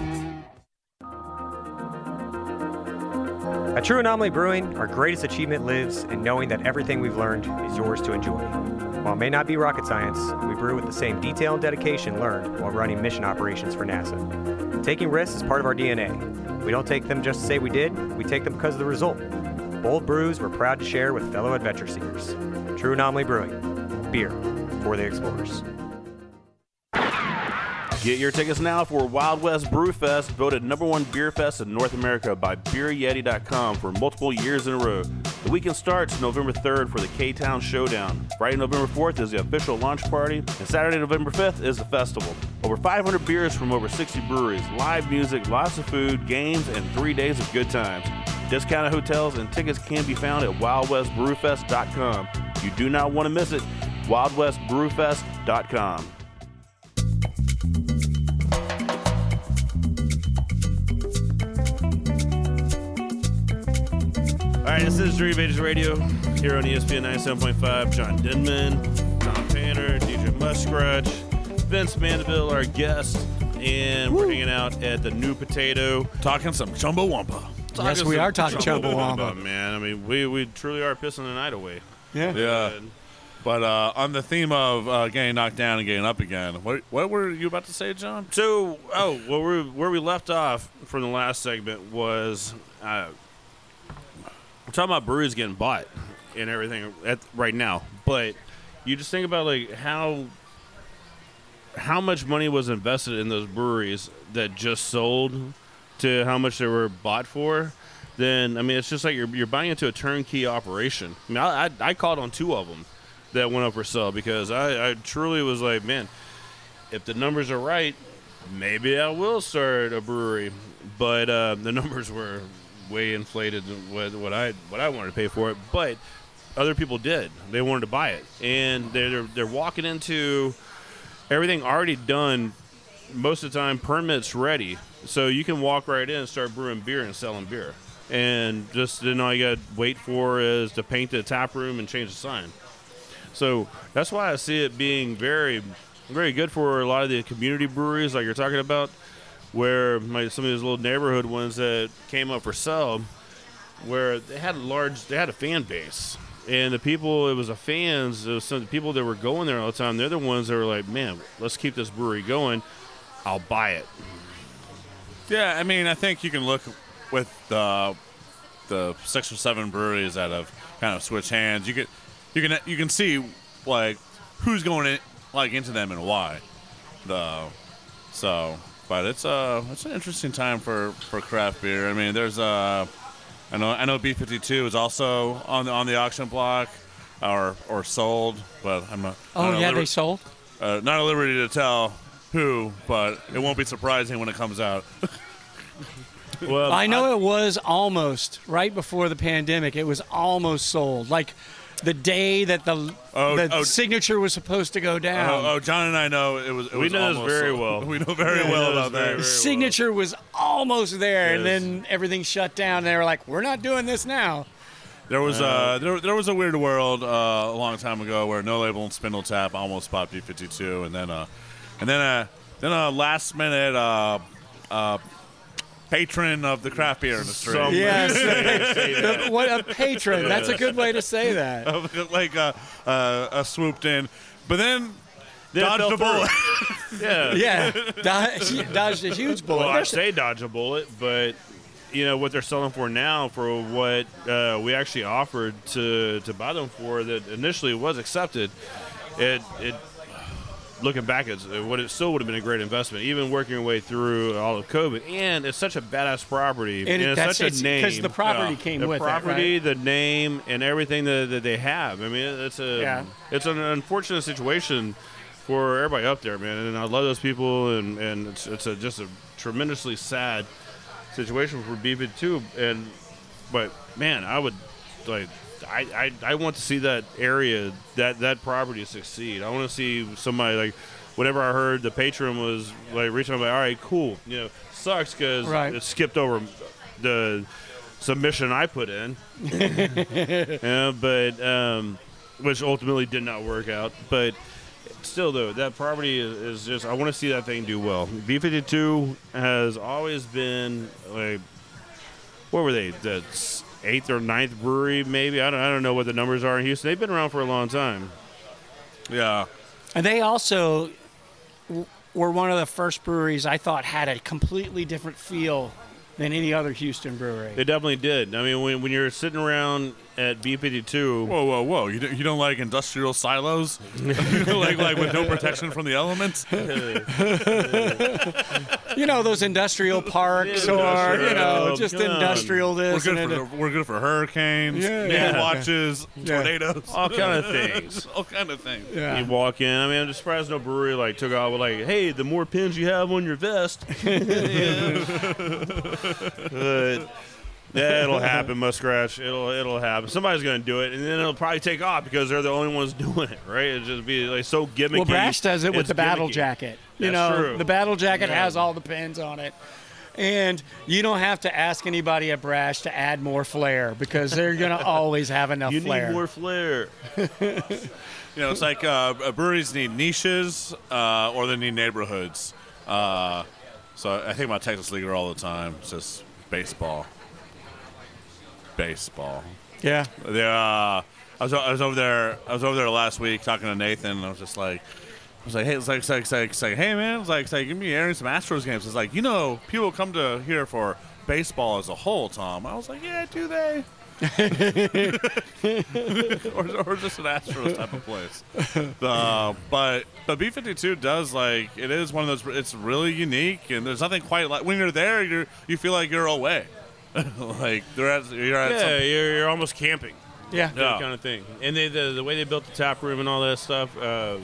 At True Anomaly Brewing, our greatest achievement lives in knowing that everything we've learned is yours to enjoy. While it may not be rocket science, we brew with the same detail and dedication learned while running mission operations for NASA. Taking risks is part of our DNA. We don't take them just to say we did, we take them because of the result. Bold brews we're proud to share with fellow adventure seekers. True Anomaly Brewing. Beer for the explorers. Get your tickets now for Wild West Brew Fest, voted number one beer fest in North America by BeerYeti.com for multiple years in a row. The weekend starts November 3rd for the K Town Showdown. Friday, November 4th is the official launch party, and Saturday, November 5th is the festival. Over 500 beers from over 60 breweries, live music, lots of food, games, and three days of good times. Discounted hotels and tickets can be found at WildWestBrewFest.com. You do not want to miss it. WildWestBrewFest.com. right, this is Dream Ages Radio here on ESPN 97.5. John Denman, Tom Panner, DJ Muskrat, Vince Mandeville, our guest, and we're hanging out at the New Potato. Talking some Chumbawamba. Yes, we are talking Chumbawamba, man. I mean, we, we truly are pissing the night away. Yeah. yeah. But uh, on the theme of uh, getting knocked down and getting up again, what, what were you about to say, John? So, oh, well, where we left off from the last segment was uh, we're talking about breweries getting bought and everything at, right now. But you just think about like how how much money was invested in those breweries that just sold to how much they were bought for. Then I mean, it's just like you're, you're buying into a turnkey operation. I mean, I, I, I called on two of them that went up for sale because I, I truly was like, man, if the numbers are right, maybe I will start a brewery. But uh, the numbers were way inflated what, what I what I wanted to pay for it. But other people did; they wanted to buy it, and they're they're walking into everything already done. Most of the time, permits ready, so you can walk right in and start brewing beer and selling beer. And just then all you got to wait for is to paint the tap room and change the sign. So that's why I see it being very, very good for a lot of the community breweries, like you're talking about, where my, some of these little neighborhood ones that came up for sale, where they had a large, they had a fan base, and the people, it was a fans, it was some people that were going there all the time. They're the ones that were like, man, let's keep this brewery going. I'll buy it. Yeah, I mean, I think you can look with the the six or seven breweries that have kind of switched hands. You can you can you can see like who's going in like into them and why. The so, but it's uh it's an interesting time for for craft beer. I mean, there's uh I know I know B52 is also on the on the auction block or or sold, but I'm not. Oh, not yeah, at they sold? Uh, not at liberty to tell who, but it won't be surprising when it comes out. well, I know it was almost right before the pandemic. It was almost sold. Like the day that the Oh, the oh. signature was supposed to go down. Oh, oh, John and I know it was. It We was know this very well. We know very Yeah, well about very, that. the signature was almost there, and then everything shut down. And they were like, "We're not doing this now." There was uh, there, there was a weird world uh, a long time ago where No Label and Spindle Tap almost bought B52, and then uh, and then uh, then a last minute uh, uh, patron of the craft beer industry. Some- Yes, Say that. what a patron. That's a good way to say that. like uh, uh, uh, swooped in, but then Then it dodged fell a bullet. Yeah. Yeah, dodged, dodged a huge bullet. Well, I There's- say dodge a bullet, but you know what they're selling for now for what uh, we actually offered to to buy them for that initially was accepted. It it looking back, it's, it would it still would have been a great investment, even working your way through all of COVID. And it's such a badass property, And and, it's such a name 'cause the property came the with it, property, right? the name, and everything that, that they have. I mean, it's a Yeah. it's an unfortunate situation for everybody up there, man. And I love those people, and, and it's it's a, just a tremendously sad situation for BB too. And but man, I would like I, I I want to see that area that that property succeed. I want to see somebody like. Whenever I heard the patron was like reaching, I'm like, all right, cool. You know, sucks because Right. it skipped over the submission I put in. yeah, but um, which ultimately did not work out. But still, though, that property is, is just I want to see that thing do well. B52 has always been like, what were they? The eighth or ninth brewery, maybe. I don't, I don't know what the numbers are in Houston. They've been around for a long time. Yeah. And they also w- were one of the first breweries I thought had a completely different feel than any other Houston brewery. They definitely did. I mean, when, when you're sitting around at B52, Whoa, whoa, whoa! You don't, you don't like industrial silos, like like with no protection from the elements. you know those industrial parks or you know oh, just Come on. industrial We're good and for we're good for hurricanes, Yeah, yeah, yeah. watches, Yeah. tornadoes, all kind of things. all kind of things. Yeah. You walk in. I mean, I'm just surprised no brewery like took off with like, "Hey, the more pins you have on your vest." But yeah, it'll happen, Muskrat. It'll it'll happen. Somebody's gonna do it, and then it'll probably take off because they're the only ones doing it, right? It'll just be like so gimmicky. Well, Brash does it with the battle gimmicky. jacket. You That's know, true. the battle jacket Yeah. has all the pins on it. And you don't have to ask anybody at Brash to add more flair because they're going to always have enough You flair. need more flair. You know, it's like uh, breweries need niches uh, or they need neighborhoods. Uh, so I think about Texas Leaguer all the time. It's just baseball, baseball. Yeah. They, uh, I was I was over there. I was over there last week talking to Nathan. and I was just like, I was like, hey, it's like, it's like, it's like, it's like hey man, it's like, it's like, give me airing some Astros games. It's like, you know, people come to here for baseball as a whole, Tom. I was like, yeah, do they? or, or just an Astros type of place. Uh, but but B fifty two does like it is one of those. It's really unique, and there's nothing quite like when you're there. You you feel like you're away. like they're at you're at Yeah, some, you're, you're almost camping. Yeah. that Yeah. kind of thing. And they, the the way they built the tap room and all that stuff. Uh,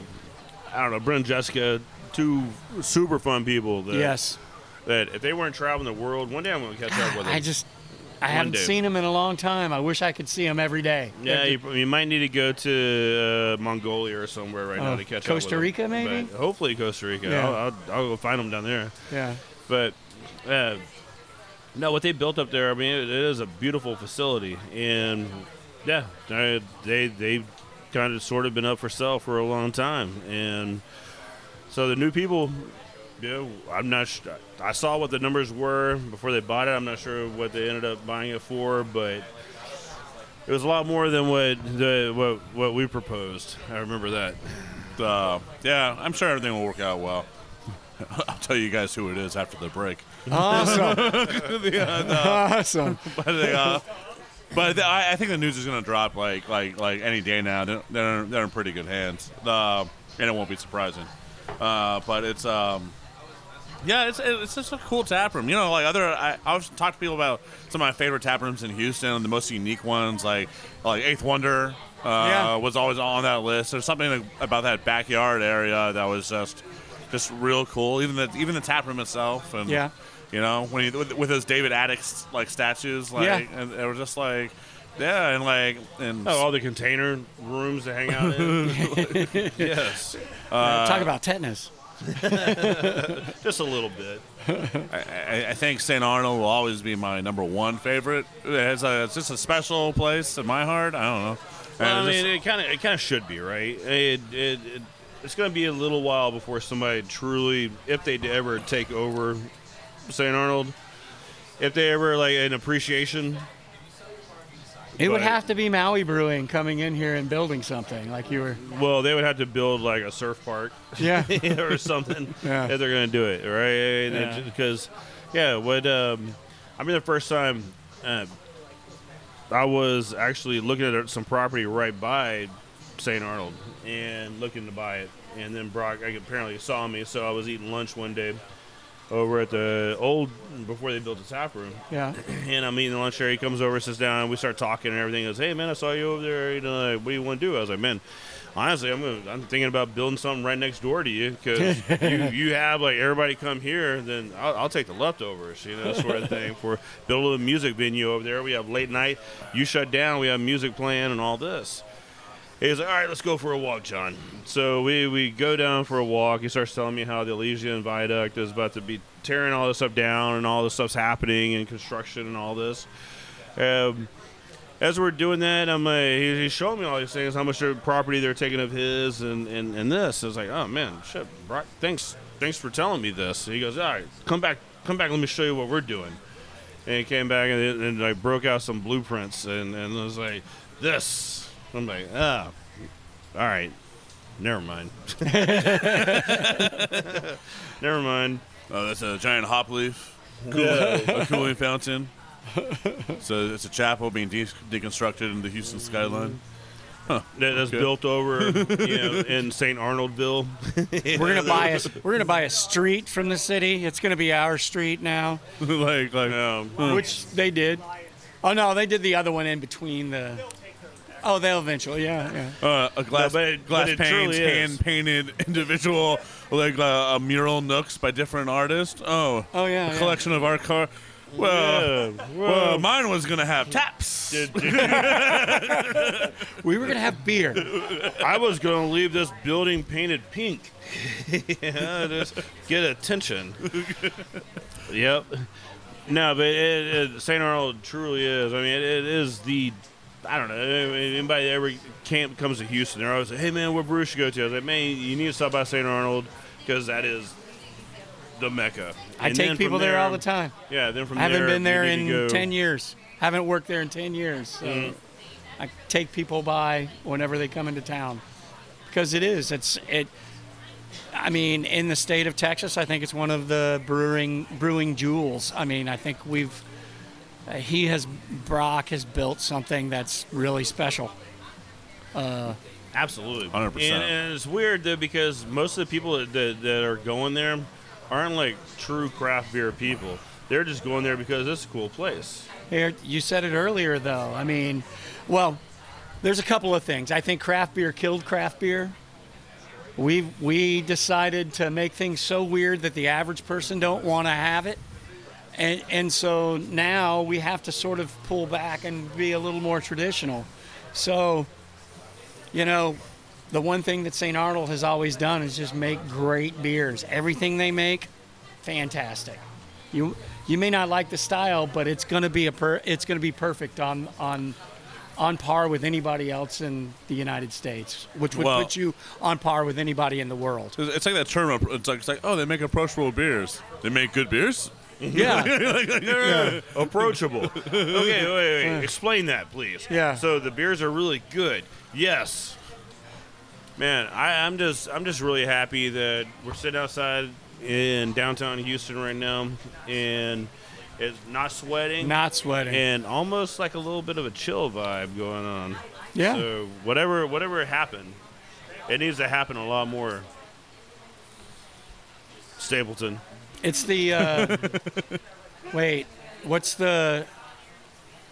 I don't know, Brent and Jessica, two super fun people. That, Yes. That if they weren't traveling the world, one day I'm going to catch up with them. I just, I haven't day. seen them in a long time. I wish I could see them every day. Yeah, you, you might need to go to uh, Mongolia or somewhere right now Oh, to catch Costa Rica, them. maybe? But hopefully Costa Rica. Yeah. I'll, I'll, I'll go find them down there. Yeah. But uh, no, what they built up there, I mean, it, it is a beautiful facility, and yeah, they they they kind of sort of been up for sale for a long time, and so the new people. Know, I'm not. Sh- I saw what the numbers were before they bought it. I'm not sure what they ended up buying it for, but it was a lot more than what the what what we proposed. I remember that. uh, yeah, I'm sure everything will work out well. I'll tell you guys who it is after the break. Awesome. Yeah, no. Awesome. But, uh, but the- I, I think the news is going to drop like like like any day now. They're they're, they're in pretty good hands, uh, and it won't be surprising. Uh, but it's um, yeah, it's it's just a cool tap room. You know, like other I, I was talk to people about some of my favorite tap rooms in Houston, the most unique ones, like like Eighth Wonder. Uh, Yeah. was always on that list. There's something about that backyard area that was just just real cool. Even the even the tap room itself, and Yeah. you know when he with, with those David Adickes like statues, like Yeah. and they were just like Yeah, and like and Oh, all the container rooms to hang out in. yes. Uh, Talk about tetanus. Just a little bit. I, I, I think St. Arnold will always be my number one favorite. It's, a, it's just a special place in my heart. I don't know. Well, I And it's mean, it kind of it kind of should be right. It, it, it it's going to be a little while before somebody truly, if they ever take over St. Arnold, if they ever like an appreciation. It would have to be Maui Brewing coming in here and building something like you were. Well, they would have to build like a surf park, Yeah. or something Yeah. if they're going to do it, right? Because, yeah, what um, I mean, the first time uh, I was actually looking at some property right by St. Arnold and looking to buy it, and then Brock apparently saw me, so I was eating lunch one day over at the old before they built the tap room. Yeah. And I'm eating lunch there. He comes over, sits down, and we start talking and everything. He goes, "Hey man, I saw you over there. You know, like, what do you want to do?" I was like, "Man, honestly, I'm gonna, I'm thinking about building something right next door to you because you, you have like everybody come here, then I'll, I'll take the leftovers, you know, sort of thing. For build a music venue over there. We have late night. You shut down. We have music playing and all this." He's like, all right, let's go for a walk, John. So we, we go down for a walk. He starts telling me how the Elysian Viaduct is about to be tearing all this stuff down and all this stuff's happening and construction and all this. Um, as we're doing that, I'm like, he's showing me all these things, how much property they're taking of his and, and, and this. I was like, oh man, shit, Brock, thanks thanks for telling me this. he goes, all right, come back, come back, let me show you what we're doing. And he came back and, and I broke out some blueprints and, and I was like, this. I'm like, ah, all right, never mind. never mind. Oh, that's a giant hop leaf. Cool- Yeah. a cooling fountain. So it's a chapel being de- deconstructed in the Houston skyline. Huh. That, that's Okay. built over, you know, in St. Arnoldville. We're gonna buy a we're gonna buy a street from the city. It's gonna be our street now. like like um, which they did. Oh no, they did the other one in between the. Oh, they'll eventually, yeah, yeah. Uh, a glass, No, but it- glass but it panes, is. hand painted individual like uh, a mural nooks by different artists. Oh, oh yeah, a yeah. collection of art car. Well, Yeah, well, well- mine was gonna have taps. we were gonna have beer. I was going to leave this building painted pink. yeah, just get attention. yep. No, but it, it, St. Arnold truly is. I mean, it, it is the. I don't know. Anybody that ever camp comes to Houston, they're always like, "Hey man, what brewery should go to?" I was like, "Man, you need to stop by St. Arnold because that is the mecca." I And take people from there all the time. Yeah, then from I haven't there, been there in ten years. Haven't worked there in ten years. So Mhm. I take people by whenever they come into town because it is. It's it. I mean, in the state of Texas, I think it's one of the brewing brewing jewels. I mean, I think we've he has Brock has built something that's really special. Uh, Absolutely, 100%. And, and it's weird though because most of the people that, that, that are going there aren't like true craft beer people. They're just going there because it's a cool place. Here, you said it earlier, though. I mean, well, there's a couple of things. I think craft beer killed craft beer. We we decided to make things so weird that the average person don't want to have it, and and so now we have to sort of pull back and be a little more traditional. So, you know, the one thing that St. Arnold has always done is just make great beers. Everything they make, fantastic. You you may not like the style, but it's going to be a per, it's going to be perfect on on on par with anybody else in the United States, which would Well- put you on par with anybody in the world. It's it's like that term. It's like, it's like, oh, they make approachable beers. They make good beers. Yeah. Yeah. Approachable. okay, wait, wait, wait. Explain that, please. Yeah. So the beers are really good. Yes. Man, I, I'm just I'm just really happy that we're sitting outside in downtown Houston right now, and it's not sweating, Not sweating. and almost like a little bit of a chill vibe going on. Yeah. So whatever whatever happened, it needs to happen a lot more. Stapleton. It's the uh, wait, what's the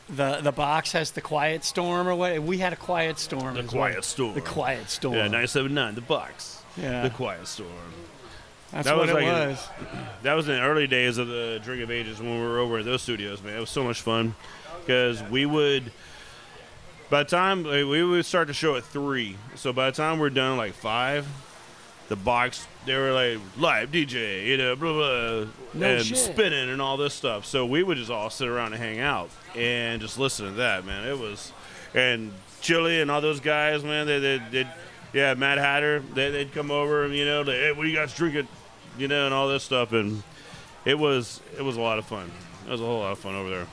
the the box has the quiet storm or what? We had a quiet storm. The as Quiet well. Storm. The quiet storm. Yeah, 979, the box. Yeah. The Quiet Storm. That's what it like was. that was in the early days of the Drink of Ages when we were over at those studios, man. It was so much fun because we would by the time like, we would start the show at three, so by the time we're done like five, the box they were like live DJ, you know, blah blah, No and shit. spinning and all this stuff. So we would just all sit around and hang out and just listen to that, man. It was, and Chili and all those guys, man. They they they yeah, Mad Hatter. They they'd come over and you know, they, hey, what do you guys drinking, you know, and all this stuff, and it was it was a lot of fun. It was a whole lot of fun over there.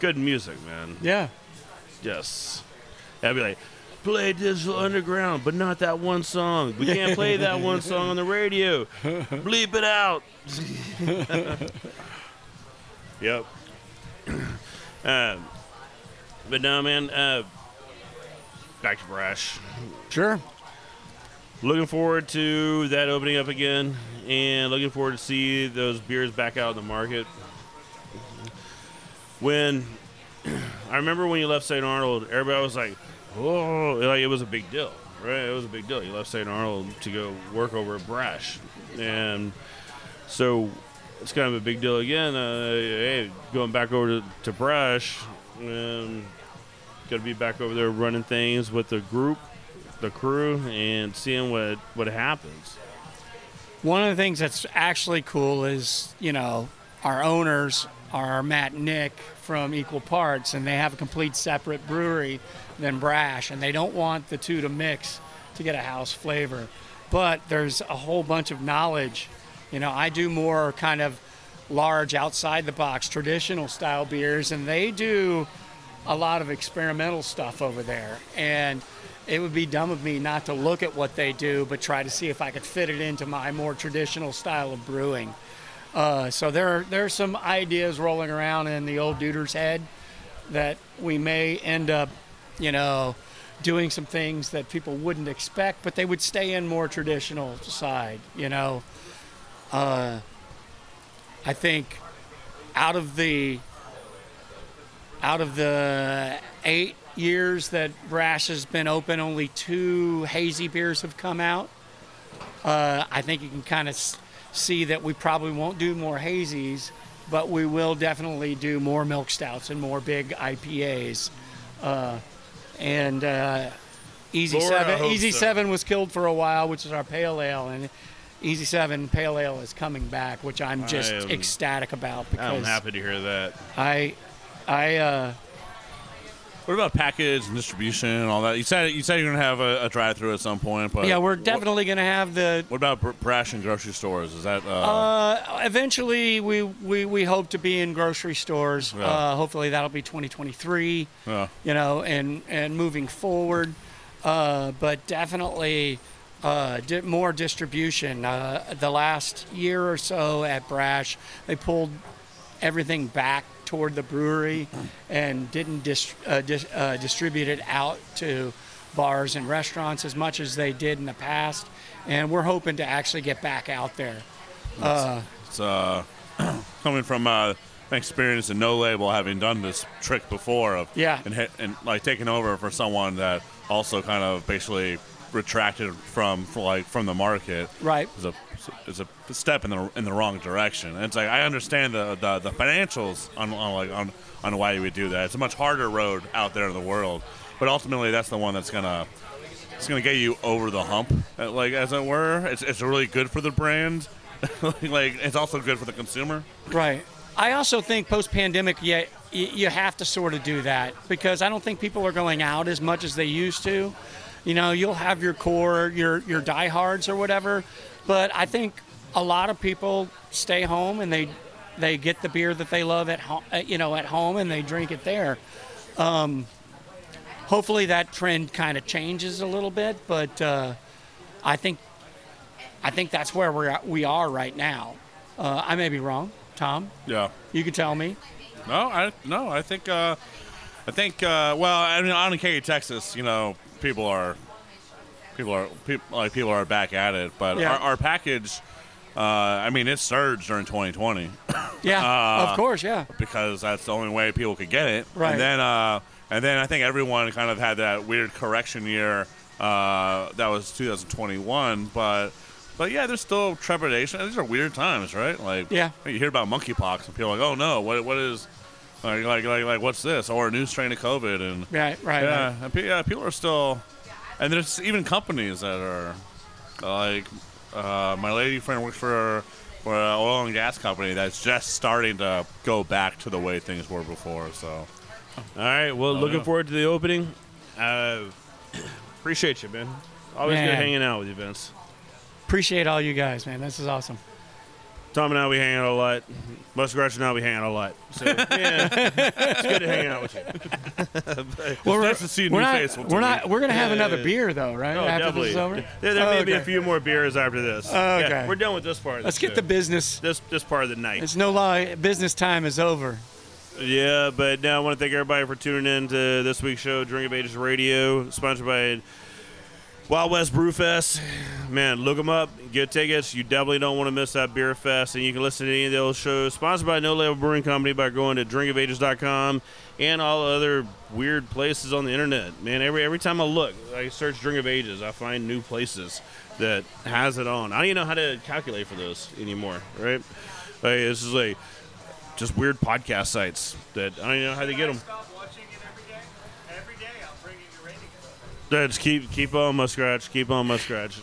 Good music, man. Yeah. Yes. I'd be like, play Digital Underground, but not that one song. We can't play that one song on the radio. Bleep it out. yep. um, but no, man. Uh, back to Brash. Sure. Looking forward to that opening up again, and looking forward to see those beers back out in the market. When I remember when you left St. Arnold, everybody was like, "Oh, like it was a big deal, right? It was a big deal. You left St. Arnold to go work over at Brash, and so it's kind of a big deal again. Uh, hey, going back over to, to Brash, and got to be back over there running things with the group, the crew, and seeing what what happens. One of the things that's actually cool is, you know, our owners are Matt and Nick from Equal Parts, and they have a complete separate brewery than Brash, and they don't want the two to mix to get a house flavor. But there's a whole bunch of knowledge. You know, I do more kind of large, outside the box, traditional style beers, and they do a lot of experimental stuff over there. And it would be dumb of me not to look at what they do, but try to see if I could fit it into my more traditional style of brewing. Uh, so there, there are some ideas rolling around in the old duder's head that we may end up, you know, doing some things that people wouldn't expect, but they would stay in more traditional side. You know, uh, I think out of the out of the eight years that Brash has been open, only two hazy beers have come out. Uh, I think you can kind of see that we probably won't do more hazies, but we will definitely do more milk stouts and more big IPAs. Uh, and uh, Easy Lord, Seven, Easy so. Seven was killed for a while, which is our pale ale, and Easy Seven Pale Ale is coming back, which I'm just am- ecstatic about because I'm happy to hear that. I, I, uh, What about package and distribution and all that? You said you said you're gonna have a, a drive-through at some point, but yeah, we're definitely going to have the. What about br- brash and grocery stores? Is that uh, Uh, eventually, we, we, we hope to be in grocery stores. Yeah. Uh, hopefully, that'll be 2023. Yeah. You know, and and moving forward, uh, but definitely uh, di- more distribution. Uh, the last year or so at Brash, they pulled everything back toward the brewery and didn't dis- uh, dis- uh, distribute it out to bars and restaurants as much as they did in the past. And we're hoping to actually get back out there. Uh, it's uh, coming from uh, experience in no label, having done this trick before of Yeah. and, hit, and like taking over for someone that also kind of basically retracted from, from like from the market. Right. Is a is a step in the in the wrong direction. And it's like I understand the the, the financials on, on like on on why you would do that. It's a much harder road out there in the world, but ultimately that's the one that's gonna it's gonna get you over the hump, uh, like as it were. It's it's really good for the brand. like it's also good for the consumer. Right. I also think post pandemic, yeah, you have to sort of do that because I don't think people are going out as much as they used to. You know, you'll have your core, your your diehards or whatever, but I think a lot of people stay home and they they get the beer that they love at home, you know, at home and they drink it there. Um, hopefully, that trend kind of changes a little bit, but uh, I think I think that's where we're at, we are right now. Uh, I may be wrong, Tom. Yeah. You could tell me. No, I no, I think uh, I think uh, well, I mean, on in Katy, Texas, you know, people are people are people like people are back at it, but Yeah. our, our package, uh, I mean, it surged during 2020. Yeah, Uh, of course, yeah. because that's the only way people could get it. Right. And then, uh, and then I think everyone kind of had that weird correction year. Uh, that was 2021, but. But yeah, there's still trepidation. These are weird times, right? Like, Yeah. you hear about monkeypox, and people are like, "Oh no, what what is, Like, like, like, like, what's this? Or a new strain of COVID, and Right, right, yeah, right. and pe- yeah, people are still, and there's even companies that are, like, uh, my lady friend works for for an oil and gas company that's just starting to go back to the way things were before. So, All right. Well, Oh, looking yeah. forward to the opening. Uh, appreciate you, man. Always good hanging out with you, Vince. Appreciate all you guys, man. This is awesome. Tom and I, we hang out a lot. Muskrat and I, we hang out a lot. So, yeah, it's good to hang out with you. Well, we're- nice to see a we're new not, face We're not. We're gonna have Yeah, another yeah. beer though, right? Oh, After definitely. this is over. There, there may be a few more beers after this. Oh, Yeah, okay. we're done with this part. Let's the get the business. This this part of the night. It's no lie. Business time is over. Yeah, but now I want to thank everybody for tuning in to this week's show, Drink of Ages Radio, sponsored by Wild West Brew Fest. Man, look them up, get tickets. You definitely don't want to miss that beer fest. And you can listen to any of those shows, sponsored by No Label Brewing Company, by going to drinkofages.com and all other weird places on the internet. Man, every every time I look, I search Drink of Ages, I find new places that has it on. I don't even know how to calculate for those anymore, right? Like, this is like just weird podcast sites that I don't even know how to get them. Just keep keep on muskrat, keep on muskrat.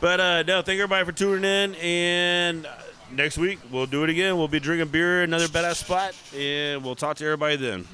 But uh, no, thank everybody for tuning in, and uh, next week we'll do it again. We'll be drinking beer, another badass spot, and we'll talk to everybody then.